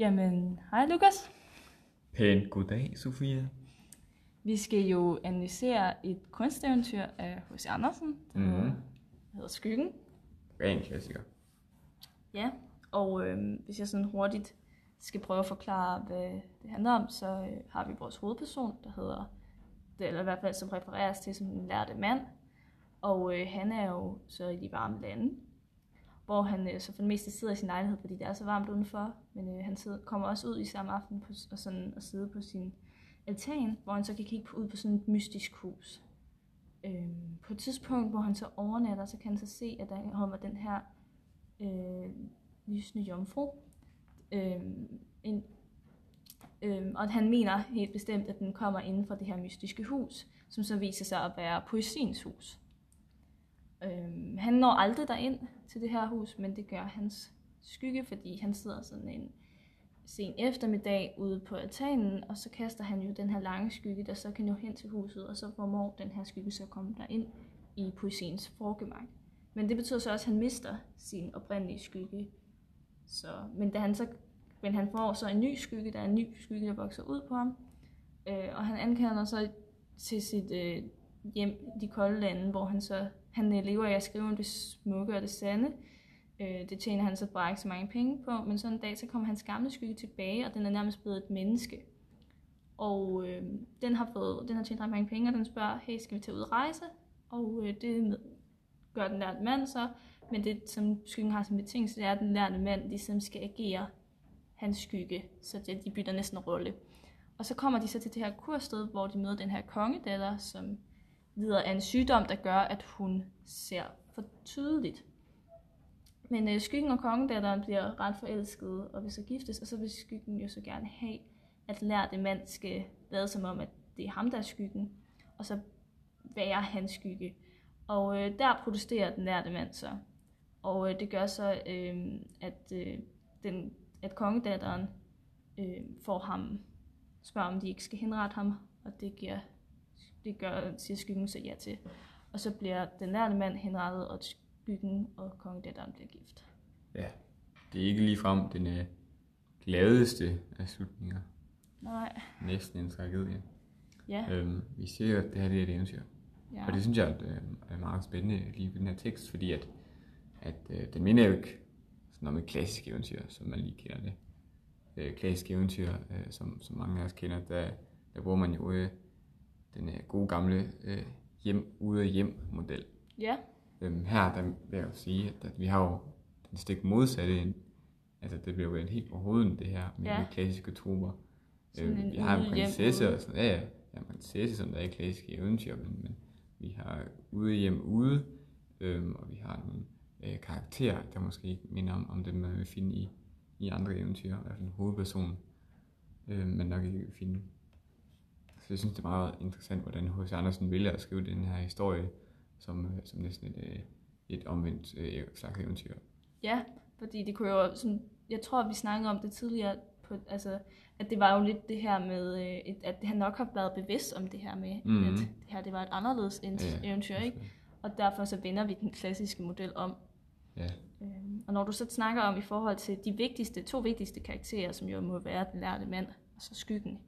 Jamen, hej Lukas. Pænt goddag, Sofia. Vi skal jo analysere et kunsteventyr af H.C. Andersen, der Mhm. hedder, hedder Skyggen. Ren klassiker. Ja, og øh, hvis jeg sådan hurtigt skal prøve at forklare, hvad det handler om, så øh, har vi vores hovedperson, der hedder, det, eller i hvert fald som refereres til som den lærte mand. Og øh, han er jo så i de varme lande, hvor han øh, så for det meste sidder i sin lejlighed, fordi det er så varmt udenfor. Men øh, han sidder, kommer også ud i samme aften på, og, sådan, og sidder på sin altan, hvor han så kan kigge på, ud på sådan et mystisk hus. Øhm, på et tidspunkt, hvor han så overnatter, så kan han så se, at der kommer den her øh, lysende jomfru. Øhm, en, øhm, og han mener helt bestemt, at den kommer inden for det her mystiske hus, som så viser sig at være poesiens hus. Øhm, han når aldrig derind til det her hus, men det gør hans skygge, fordi han sidder sådan en sen eftermiddag ude på altanen, og så kaster han jo den her lange skygge, der så kan nå hen til huset, og så formår den her skygge så at komme derind i poesiens forgemark. Men det betyder så også, at han mister sin oprindelige skygge. Så, men, da han så, men han får så en ny skygge, der er en ny skygge, der vokser ud på ham. Øh, og han ankender så til sit øh, hjem i de kolde lande, hvor han så han øh, lever af at skrive om det smukke og det sande. Øh, det tjener han så bare ikke så mange penge på, men så en dag så kommer hans gamle skygge tilbage, og den er nærmest blevet et menneske. Og øh, den har fået, den har tjent ret mange penge, og den spørger, hey, skal vi tage ud og rejse? Og øh, det med, gør den lærte mand så, men det som skyggen har som betingelse, det er, at den lærte mand ligesom skal agere hans skygge, så det, de bytter næsten rolle. Og så kommer de så til det her kursted, hvor de møder den her kongedatter, som lider af en sygdom, der gør, at hun ser for tydeligt. Men øh, skyggen og kongedatteren bliver ret forelskede og vil så giftes, og så vil skyggen jo så gerne have, at lærte mand skal lade som om, at det er ham, der er skyggen, og så være hans skygge. Og øh, der protesterer den lærte mand så. Og øh, det gør så, øh, at, øh, den, at kongedatteren øh, får ham, spørger om de ikke skal henrette ham, og det, giver, det gør, siger skyggen så ja til. Og så bliver den lærte mand henrettet, og skyggen og kongedatteren bliver gift. Ja, det er ikke ligefrem den øh, gladeste af slutninger. Nej, Næsten en tragedie. ja. Øhm, vi siger, at det her det er et eventyr. ja. Og det synes jeg er, er meget spændende lige ved den her tekst, fordi at, at øh, den minder jo ikke sådan om et klassisk eventyr, som man lige kender det. Øh, klassisk eventyr, øh, som, som mange af os kender, der, der bruger man jo øh, den øh, gode gamle øh, hjem ude af hjem model. ja. Øhm, her der vil jeg jo sige, at, at vi har jo den stik modsatte end, altså det bliver jo vendt helt på hovedet, det her med Ja. ja. klassiske troper. Øhm, en vi har en hjem, prinsesse og sådan, ja, ja, ja, en prinsesse, som der er i klassiske eventyr, men, men vi har ude hjem ude, øhm, og vi har nogle øh, karakterer, der måske ikke minder om, om dem, man vil finde i, i andre eventyr, i hvert fald en hovedperson, øh, man nok ikke vil finde. Så jeg synes, det er meget interessant, hvordan H.C. Andersen vælger at skrive den her historie, som, øh, som næsten et, øh, et omvendt øh, slags eventyr. Ja, fordi det kunne jo, sådan, jeg tror, vi snakkede om det tidligere, på, altså, at det var jo lidt det her med, øh, at han nok har været bevidst om det her med, mm. Mhm. at det her det var et anderledes ja, Ja, eventyr, ikke? Og derfor så vender vi den klassiske model om. Ja, Øhm, og når du så snakker om i forhold til de vigtigste, to vigtigste karakterer, som jo må være den lærte mand, og så skyggen,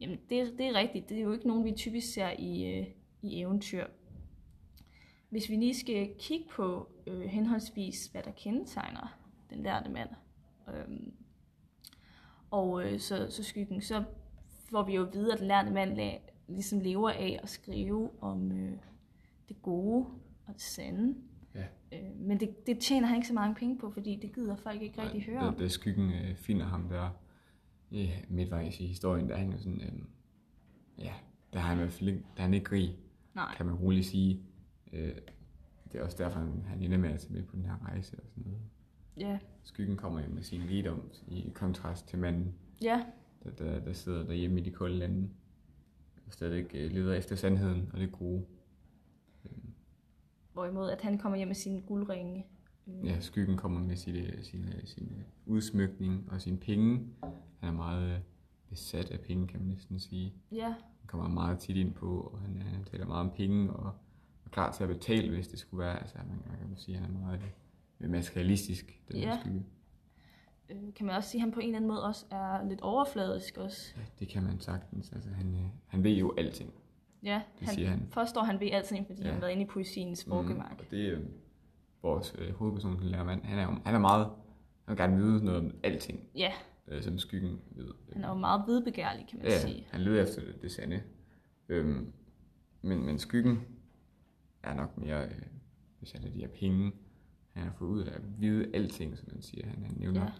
jamen det, det er rigtigt. Det er jo ikke nogen, vi typisk ser i, øh, i eventyr. Hvis vi lige skal kigge på øh, henholdsvis, hvad der kendetegner den lærte mand, øhm, og øh, så, så skyggen, så får vi jo at vide, at den lærte mand la, ligesom lever af at skrive om øh, det gode og det sande. ja. Øh, men det, det tjener han ikke så mange penge på, fordi det gider folk ikke rigtig høre om. Da, da skyggen øh, finder ham der ja, midtvejs i historien, der er han jo sådan, øh, ja, der er han i hvert fald ikke, der er han ikke rig, Nej, kan man roligt sige. Øh, det er også derfor, han, han ender med at tage med på den her rejse og sådan noget. ja, Skyggen kommer jo med sin rigdom i kontrast til manden, ja, der, der, der sidder derhjemme i de kolde lande og stadig øh, leder efter sandheden og det gode. hvorimod at han kommer hjem med sine guldringe. Ja, skyggen kommer med øh, sin, sin øh, udsmykning og sine penge. Han er meget øh, besat af penge, kan man næsten sige. ja, Han kommer meget tit ind på, og han, han taler meget om penge, og er klar til at betale, hvis det skulle være. Altså, man, kan sige, at han er meget øh, materialistisk, den Ja. skygge. øh, kan man også sige, at han på en eller anden måde også er lidt overfladisk også. Ja, det kan man sagtens. Altså, han, øh, han ved jo alting. Ja, Det han, siger han. påstår, han ved alting, fordi Ja. han har været inde i poesiens forgemark. og det er øh, vores øh, hovedperson, den lærer mand. Han er, jo, han er meget... Han vil gerne vide noget om alting, Ja, øh, som skyggen ved. han er jo meget vidbegærlig, kan man Ja, sige. han leder efter det, det sande. Øhm, men, men skyggen er nok mere øh, besat af de her penge. Han har fået ud af at vide alting, som man siger. Han, han nævner Ja.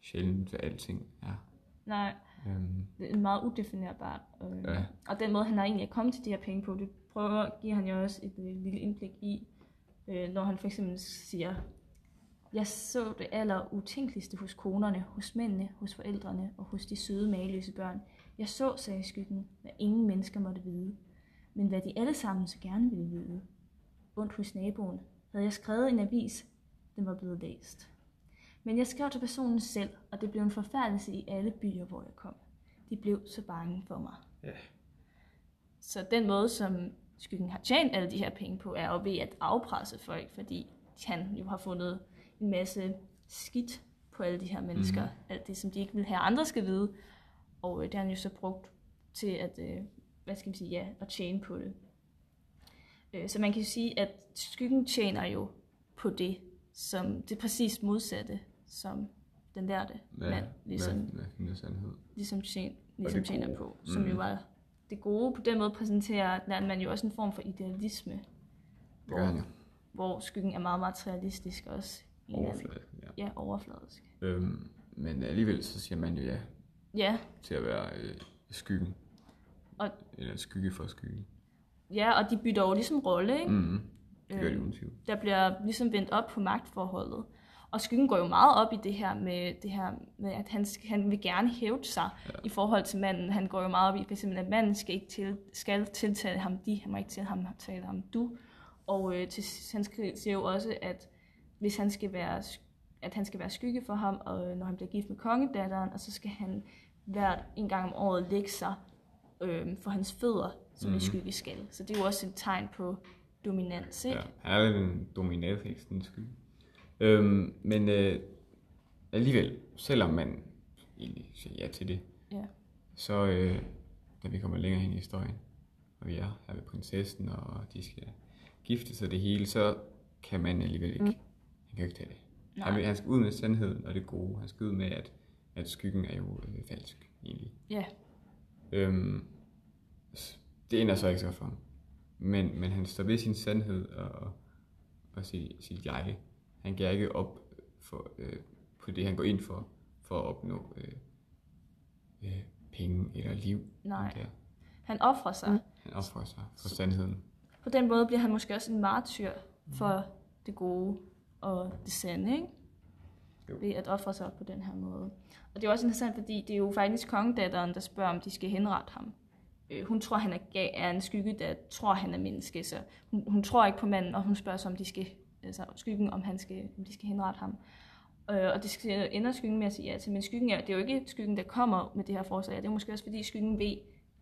sjældent, hvad alting er. Nej, Øhm, det er meget udefinerbart. Øh, Ja. Og den måde, han har egentlig kommet til de her penge på, det prøver, giver han jo også et øh, lille indblik i, øh, når han for eksempel siger, jeg så det aller utænkeligste hos konerne, hos mændene, hos forældrene og hos de søde, mageløse børn. Jeg så, sagde skyggen, hvad ingen mennesker måtte vide, men hvad de alle sammen så gerne ville vide. Ondt hos naboen havde jeg skrevet en avis, den var blevet læst. Men jeg skrev til personen selv, og det blev en forfærdelse i alle byer, hvor jeg kom. De blev så bange for mig. Ja. Så den måde, som skyggen har tjent alle de her penge på, er jo ved at afpresse folk, fordi han jo har fundet en masse skidt på alle de her mennesker. Mhm. Mm. Alt det, som de ikke vil have, andre skal vide. Og øh, det har han jo så brugt til at, øh, hvad skal man sige, ja, at tjene på det. Øh, så man kan jo sige, at skyggen tjener jo på det, som det præcis modsatte, som den lærte hvad, mand ligesom finder sandhed? ligesom, tjen, ligesom tjener gode. på, som Mm. jo var det gode. På den måde præsenterer lærer man jo også en form for idealisme, Det han jo. hvor skyggen er meget materialistisk også. Overfladisk, ja. Ja, overfladisk. Øhm, men alligevel så siger man jo ja Ja, til at være øh, skyggen. Og- Eller skygge for skyggen. ja, og de bytter jo ligesom rolle, ikke? Mm. Det gør de Øhm. Der bliver ligesom vendt op på magtforholdet. Og skyggen går jo meget op i det her med, det her med at han, skal, han vil gerne hævde sig ja. i forhold til manden. Han går jo meget op i, for at manden skal ikke til, skal tiltale ham de, han må ikke til ham tale ham du. Og øh, til, han siger jo også, at hvis han skal være, at han skal være skygge for ham, og øh, når han bliver gift med kongedatteren, og så skal han hvert en gang om året lægge sig øh, for hans fødder, som mm. En skygge skal. Så det er jo også et tegn på dominans, ikke? Ja, er lidt en dominatrix, den skygge. Øhm, men øh, alligevel, selvom man egentlig siger ja til det, Ja. så øh, da vi kommer længere hen i historien, og vi er her ved prinsessen, og de skal gifte sig det hele, så kan man alligevel ikke, mm. Han kan jo ikke tage det. Han, Nej. han skal ud med sandheden og det gode. Han skal ud med, at, at skyggen er jo øh, falsk, egentlig. Ja, Øhm, s- det ender så ikke så godt for ham. Men, men han står ved sin sandhed og, og sit, sit jeg. Han giver ikke op for, øh, på det, han går ind for, for at opnå øh, øh, penge eller liv. Nej. Der. han offrer sig. Mm. Han offrer sig for sandheden. På den måde bliver han måske også en martyr for det gode og det sande, ikke? Jo. Ved at ofre sig på den her måde. Og det er også interessant, fordi det er jo faktisk kongedatteren, der spørger, om de skal henrette ham. Øh, hun tror, han er, ga- er en skygge, der tror, han er menneske, så hun, hun tror ikke på manden, og hun spørger så, om de skal, altså skyggen, om, han skal, om de skal henrette ham. Øh, og det skal, ender skyggen med at sige ja til. Men skyggen er, det er jo ikke skyggen, der kommer med det her forslag. Det er måske også, fordi skyggen ved,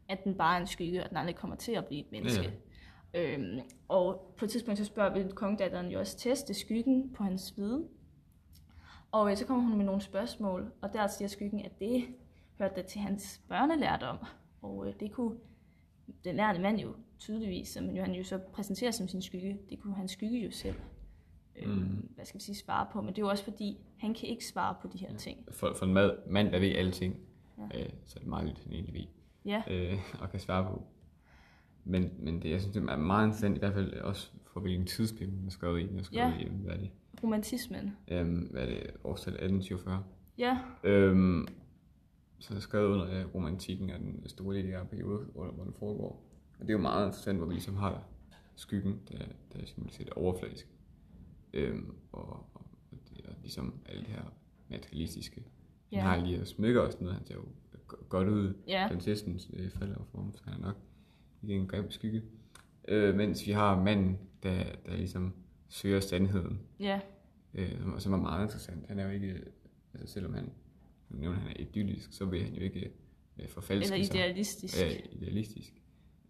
at den bare er en skygge, og den aldrig kommer til at blive et menneske. Ja. Øhm, og på et tidspunkt så spørger vil kongedatteren jo også teste skyggen på hans viden. Og øh, så kommer hun med nogle spørgsmål, og der siger skyggen, at det hørte da til hans børnelærdom. Og øh, det kunne den lærte mand jo tydeligvis, som jo, han jo så præsenterer som sin skygge, det kunne hans skygge jo selv øh, Mm. hvad skal vi sige, svare på. Men det er jo også fordi, han kan ikke svare på de her ting. For, for en mad, mand, der ved alting, Ja. øh, så er det meget lidt, han egentlig ved. Ja, øh, og kan svare på. Men, men det, jeg synes, det er meget interessant, i hvert fald også for hvilken tidsperiode man skrevet i. Man skrevet Ja. i, hvad er det? romantismen. Øhm, hvad er det? Årstal 1847. Ja, Øhm, så er skrevet under øh, romantikken og den store litterære periode, hvor, hvor den foregår. Og det er jo meget interessant, hvor vi ligesom har skyggen, der, der symboliserer det overfladiske. Øhm, og, og, og, det, og ligesom alt det her materialistiske. Han Ja. har lige smykker og sådan noget, han ser jo go- godt ud. ja, Prinsessen øh, falder over for ham, så han er nok ikke en grim skygge. Øh, mens vi har manden, der, der ligesom søger sandheden, ja, øh, som, som er meget interessant. Han er jo ikke, altså selvom han, nu nævner han er idyllisk, så vil han jo ikke øh, forfalske eller sig. idealistisk. Ja, idealistisk.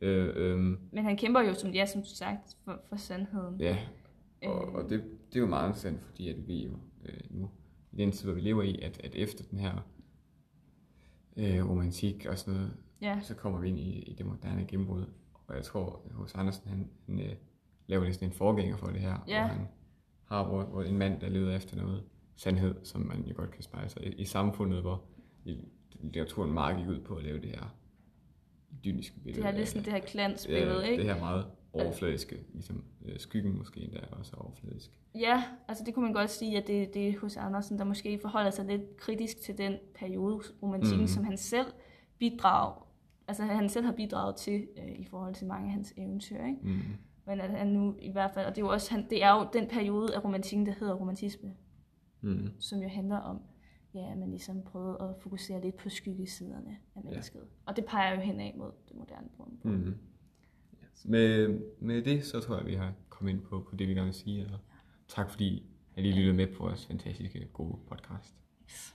Øh, øh, Men han kæmper jo, som, ja, som du sagt, for, for sandheden. ja, og, Øh. og det, det er jo meget interessant, fordi at vi jo øh, nu i den tid, hvor vi lever i, at, at efter den her øh, romantik og sådan noget, Ja, så kommer vi ind i, i det moderne gennembrud. Og jeg tror, hos Andersen, han, han øh, laver næsten en forgænger for det her, Ja. hvor han har hvor, hvor en mand, der leder efter noget sandhed, som man jo godt kan spejle sig i, i samfundet, hvor litteraturen meget gik ud på at lave det her idylliske billede. det er lidt sådan det her glansbillede, ja, ikke? det her meget overfladiske, ligesom øh, skyggen måske endda også er overfladisk. Ja, altså det kunne man godt sige, at det, det er hos Andersen, der måske forholder sig lidt kritisk til den periode romantikken, mm. som han selv bidrager, altså han selv har bidraget til øh, i forhold til mange af hans eventyr, ikke? Mm. Men at han nu i hvert fald, og det er jo også, han, det er jo den periode af romantikken, der hedder romantisme, Mm. som jo handler om, ja, at man ligesom prøvede at fokusere lidt på skyggesiderne af mennesket. Og det peger jo henad mod det moderne brud. Mm. Med, med det, så tror jeg, vi har kommet ind på, på det, vi gerne vil sige. Og tak fordi, at I lyttede med på vores fantastiske, gode podcast. Yes.